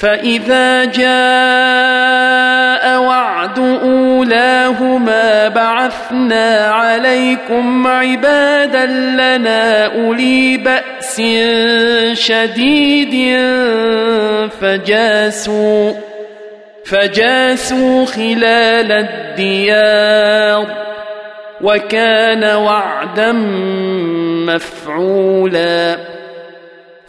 فإذا جاء وعد أولاهما بعثنا عليكم عبادا لنا أولي بأس شديد فجاسوا فجاسوا خلال الديار وكان وعدا مفعولا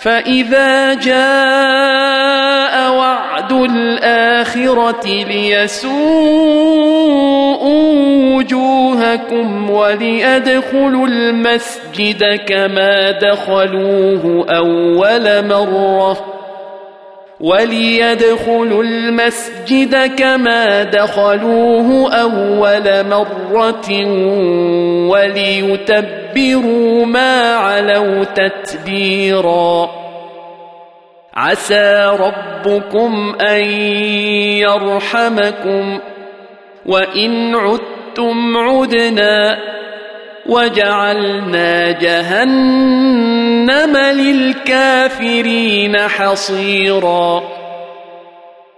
فإذا جاء وعد الآخرة ليسوءوا وجوهكم وليدخلوا المسجد كما دخلوه أول مرة وليدخلوا المسجد كما دخلوه أول مرة وليتبروا ما علوا تتبيرا. عسى ربكم أن يرحمكم. وإن عدتم عدنا وجعلنا جهنم للكافرين حصيرا.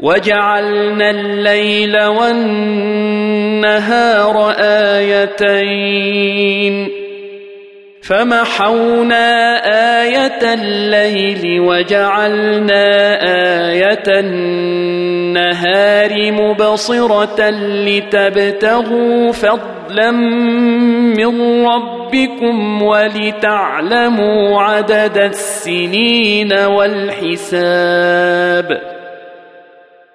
وجعلنا الليل والنهار آيتين. فمحونا آية الليل وجعلنا آية النهار مبصرة لتبتغوا فضلا من ربكم ولتعلموا عدد السنين والحساب.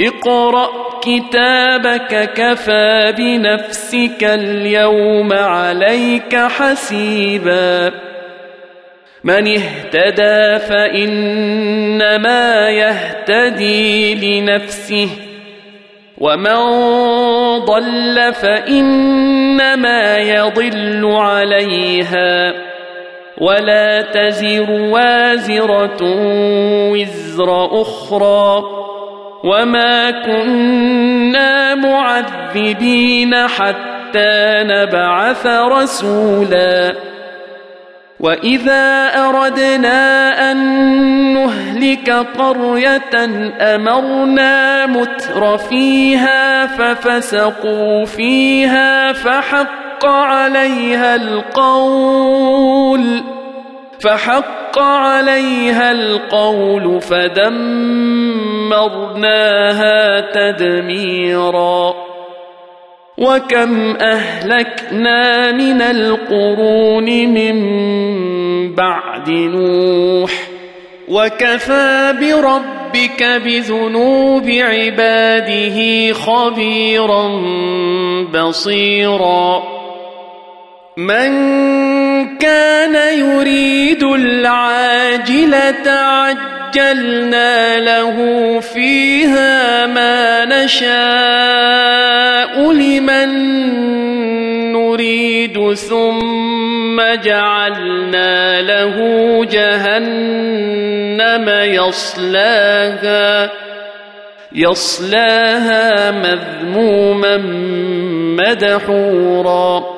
اقرأ كتابك كفى بنفسك اليوم عليك حسيبا. من اهتدى فإنما يهتدي لنفسه ومن ضل فإنما يضل عليها. ولا تزر وازرة وزر أخرى. وما كنا معذبين حتى نبعث رسولا واذا اردنا ان نهلك قريه امرنا متر فيها ففسقوا فيها فحق عليها القول فحق عليها القول فدمرناها تدميرا. وكم أهلكنا من القرون من بعد نوح. وكفى بربك بذنوب عباده خبيرا بصيرا. من كان يريد العاجلة عجلنا له فيها ما نشاء لمن نريد ثم جعلنا له جهنم يصلاها يصلاها مذموما مدحورا.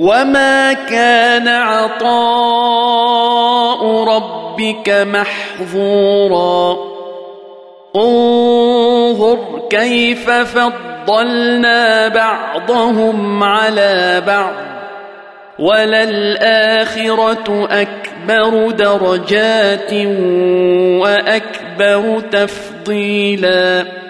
وما كان عطاء ربك محظورا انظر كيف فضلنا بعضهم على بعض وللآخرة أكبر درجات وأكبر تفضيلاً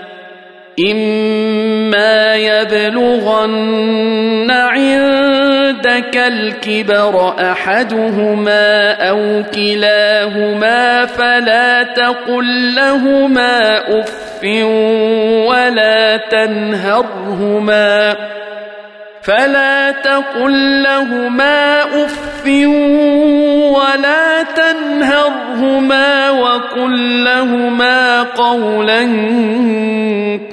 إما يبلغن عند عندك الكبر احدهما أو كلاهما فلا تقل لهما اف ولا تنهرهما فلا تقل لهما أف ولا تنهرهما وقل لهما قولا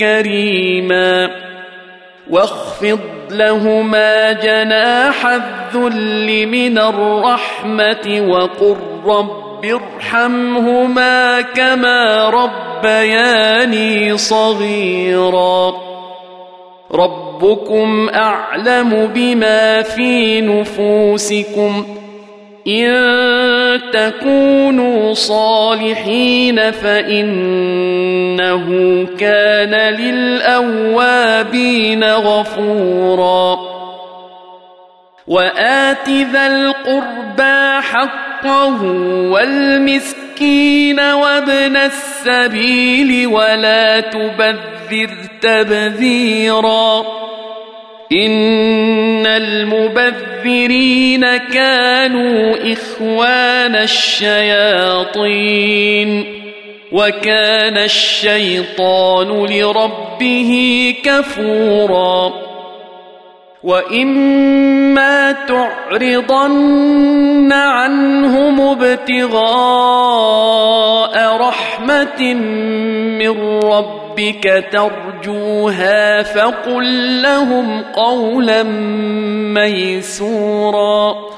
كريما واخفض لهما جناح الذل من الرحمة وقل رب ارحمهما كما ربياني صغيرا ربكم أعلم بما في نفوسكم إن تكونوا صالحين فإنه كان للأوابين غفورا وآت ذا القربى حقه والمسكين وابن السبيل ولا تبذر تبذيراً. إن المبذرين كانوا إخوان الشياطين. وكان الشيطان لربه كفورا. واما تعرضن عنهم ابتغاء رحمة من ربك ترجوها فقل لهم قولا ميسورا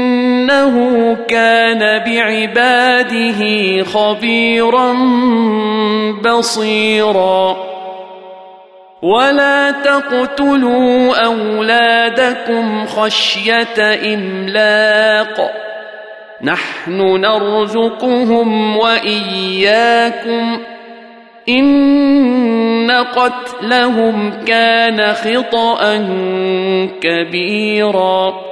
إنه كان بعباده خبيرا بصيرا. ولا تقتلوا أولادكم خشية إملاق. نحن نرزقهم وإياكم. إن قتلهم كان خطأ كبيراً.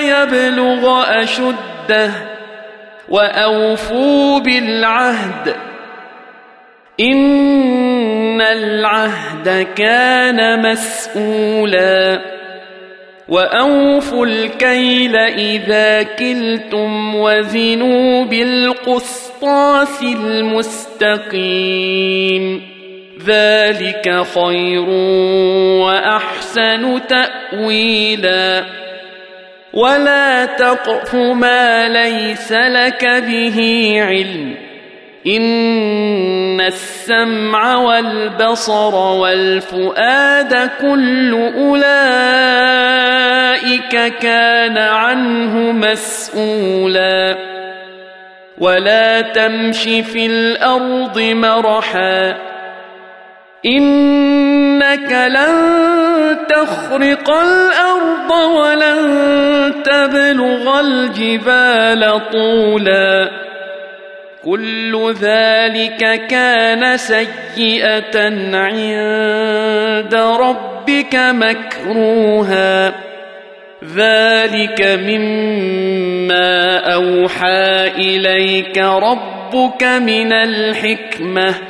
يبلغ أشده وأوفوا بالعهد. إن العهد كان مسؤولا. وأوفوا الكيل إذا كلتم وزنوا بالقسطاس المستقيم. ذلك خير وأحسن تأويلا. ولا تقف ما ليس لك به علم ان السمع والبصر والفؤاد كل اولئك كان عنه مسؤولا ولا تمش في الأرض مرحا انك لن تخرق الأرض ولن تبلغ الجبال طولا كل ذلك كان سيئه عند ربك مكروها ذلك مما اوحى اليك ربك من الحكمه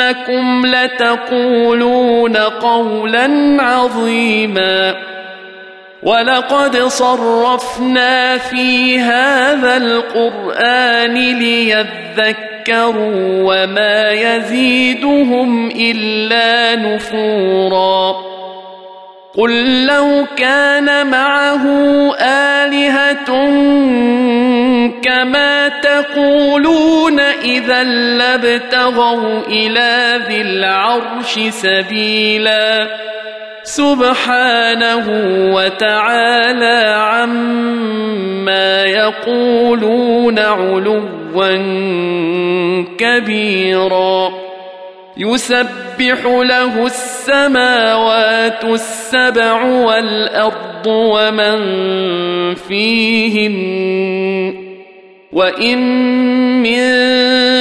إنكم لتقولون قولا عظيما ولقد صرفنا في هذا القرآن ليذكروا وما يزيدهم إلا نفورا قل لو كان معه آلهة كما تقولون إذا لابتغوا إلى ذي العرش سبيلا. سبحانه وتعالى عما يقولون علوا كبيرا. يسبح له السماوات السبع والأرض ومن فيهن وإن من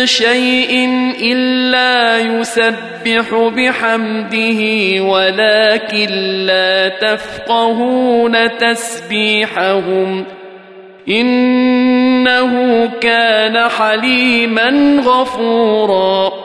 شيء إلا يسبح بحمده ولكن لا تفقهون تسبيحهم إنه كان حليما غفورا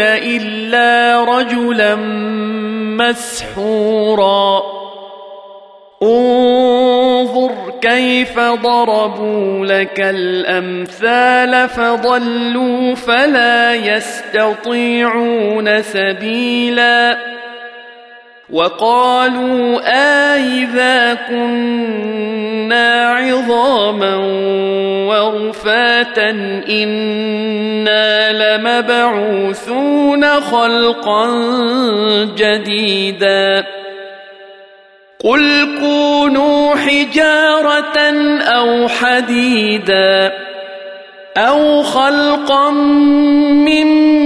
إلا رجلا مسحورا. انظر كيف ضربوا لك الأمثال فضلوا فلا يستطيعون سبيلا. وقالوا آئذا كنا عظاما ورفاتا إنا لمبعوثون خلقا جديدا. قل كونوا حجارة أو حديدا أو خلقا مما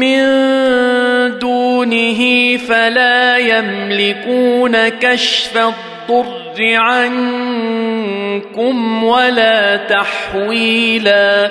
من دونه فلا يملكون كشف الضر عنكم ولا تحويلا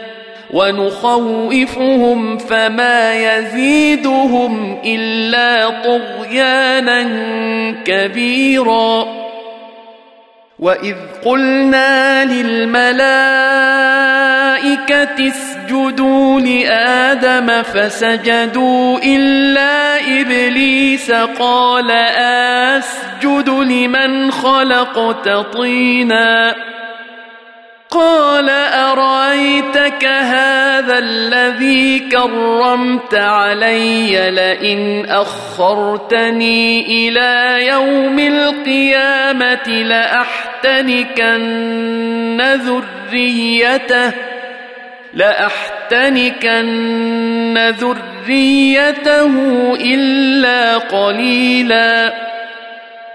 ونخوفهم فما يزيدهم إلا طغيانا كبيرا. واذ قلنا للملائكه اسجدوا لادم فسجدوا الا ابليس قال اسجد لمن خلقت طينا. قال أرأيتك هذا الذي كرمت علي لئن أخرتني إلى يوم القيامة لأحتنكن ذريته لأحتنكن ذريته إلا قليلا.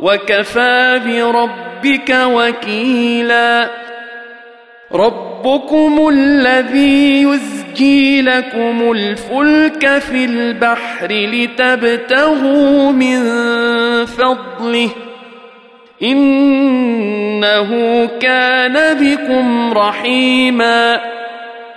وكفى بربك وكيلا. ربكم الذي يزجي لكم الفلك في البحر لتبتغوا من فضله. إنه كان بكم رحيما.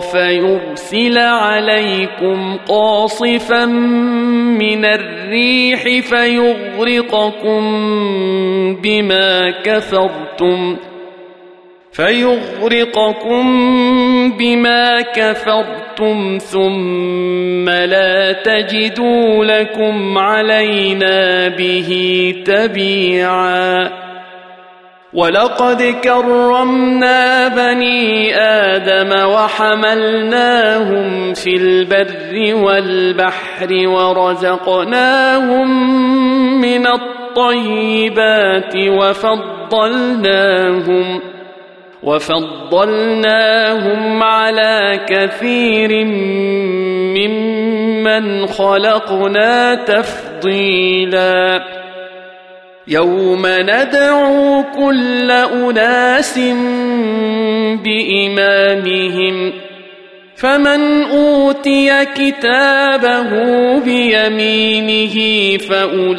فيرسل عليكم قاصفا من الريح فيغرقكم بما كفرتم ۖ فيغرقكم بما كفرتم ثم لا تجدوا لكم علينا به تبيعا ولقد كرمنا بني آدم وحملناهم في البر والبحر ورزقناهم من الطيبات وفضلناهم وفضلناهم على كثير ممن خلقنا تفضيلا يوم ندعو كل أناس بإمامهم فمن أوتي كتابه بيمينه فأولئك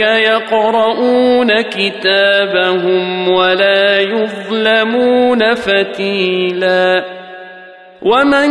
يقرؤون كتابهم ولا يظلمون فتيلا. ومن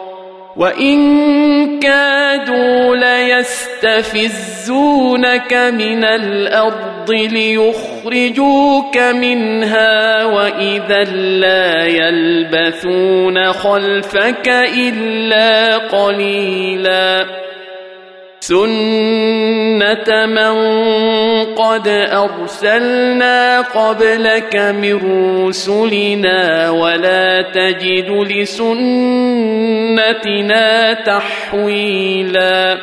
وان كادوا ليستفزونك من الأرض ليخرجوك منها واذا لا يلبثون خلفك الا قليلا سنه من قد ارسلنا قبلك من رسلنا ولا تجد لسنتنا تحويلا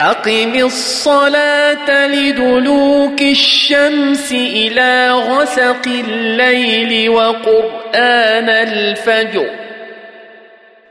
اقم الصلاه لدلوك الشمس إلى غسق الليل وقران الفجر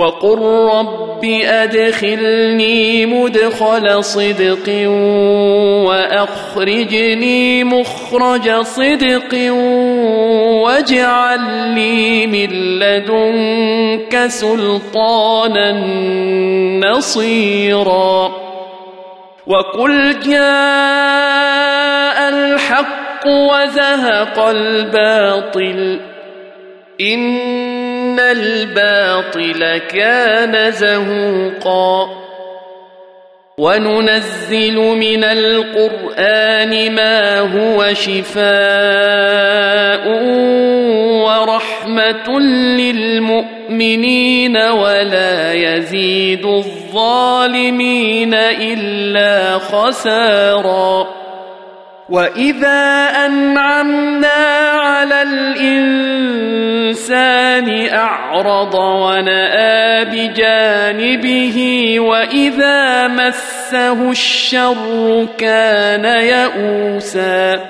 وقل رب ادخلني مدخل صدق واخرجني مخرج صدق واجعل لي من لدنك سلطانا نصيرا وقل جاء الحق وزهق الباطل ان الباطل كان زهوقا. وننزل من القران ما هو شفاء ورحمه للمؤمنين ولا يزيد الظالمين الا خسارا. واذا انعمنا على الإنسان أعرض ونأى بجانبه وإذا مسه الشر كان يئوسا.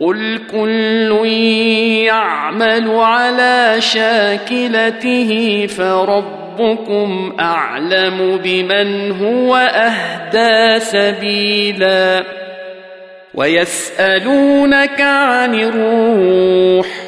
قل كل يعمل على شاكلته فربكم أعلم بمن هو أهدى سبيلا. ويسألونك عن الروح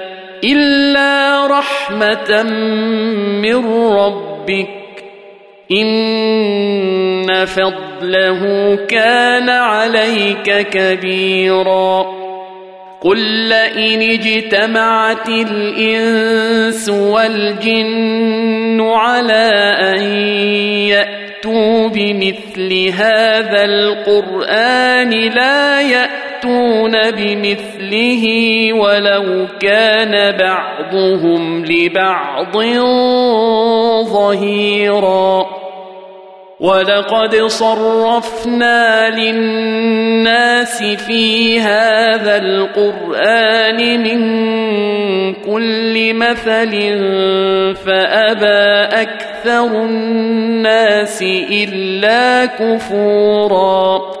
إلا رحمة من ربك. إن فضله كان عليك كبيرا. قل لئن اجتمعت الإنس والجن على أن يأتوا بمثل هذا القرآن لا يأتون بمثله ولو كان بعضهم لبعض ظهيرا. ولقد صرفنا للناس في هذا القرآن من كل مثل فأبى أكثر الناس إلا كفورا.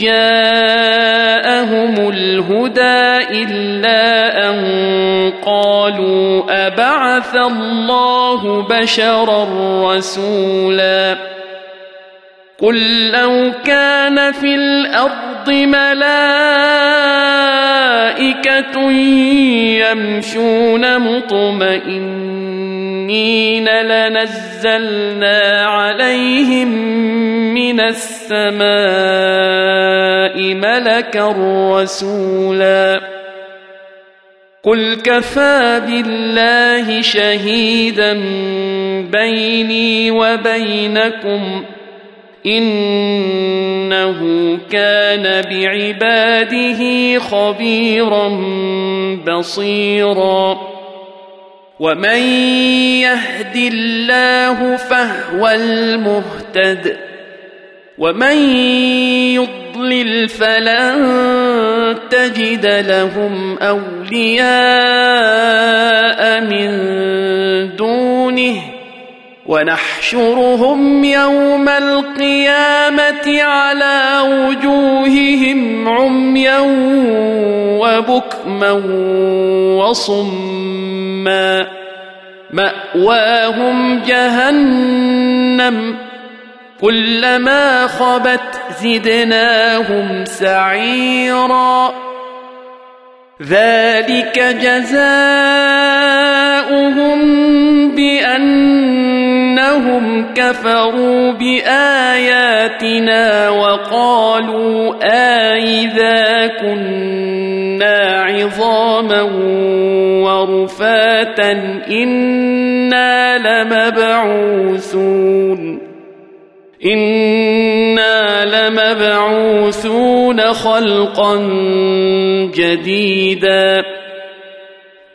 جاءهم الهدى إلا أن قالوا أبعث الله بشرا رسولا قل لو كان في الأرض ملائكة يمشون مطمئنين لنزلنا عليهم من السماء ملكا رسولا. قل كفى بالله شهيدا بيني وبينكم إنه كان بعباده خبيرا بصيرا. ومن يهد الله فهو المهتد ومن يضلل فلن تجد لهم اولياء من دونه ونحشرهم يوم القيامة على وجوههم عميا وبكما وصما. مأواهم جهنم. كلما خبت زدناهم سعيرا. ذلك جزاؤهم انهم كفروا باياتنا وقالوا أإذا كنا عظاما ورفاتا أنا لمبعوثون أنا لمبعوثون خلقا جديدا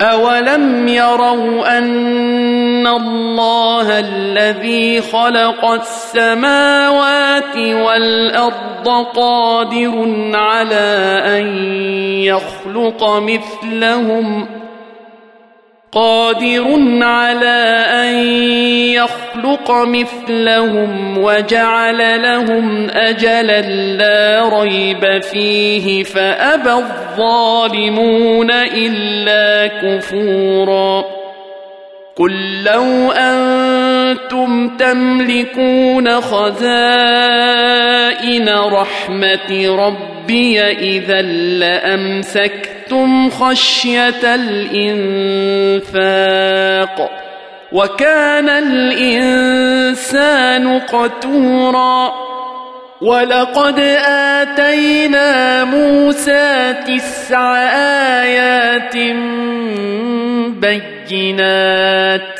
اولم يروا ان الله الذي خلق السماوات والارض قادر على ان يخلق مثلهم قادر على أن يخلق مثلهم وجعل لهم أجلا لا ريب فيه فأبى الظالمون إلا كفورا. قل لو أنتم تملكون خزائن رحمة ربي إذا لأمسكتم خفتم خشية الإنفاق وكان الإنسان قتورا ولقد آتينا موسى تسع آيات بينات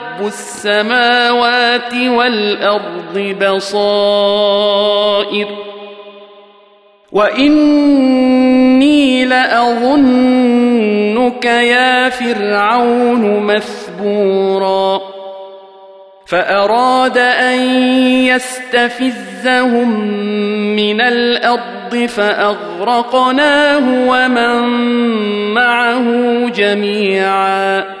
السماوات والأرض بصائر وإني لأظنك يا فرعون مثبورا فأراد أن يستفزهم من الأرض فأغرقناه ومن معه جميعاً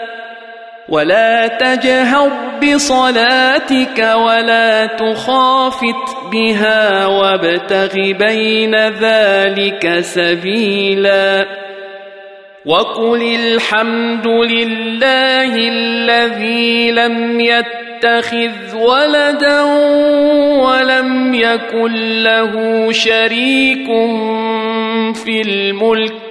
ولا تجهر بصلاتك ولا تخافت بها وابتغ بين ذلك سبيلا وقل الحمد لله الذي لم يتخذ ولدا ولم يكن له شريك في الملك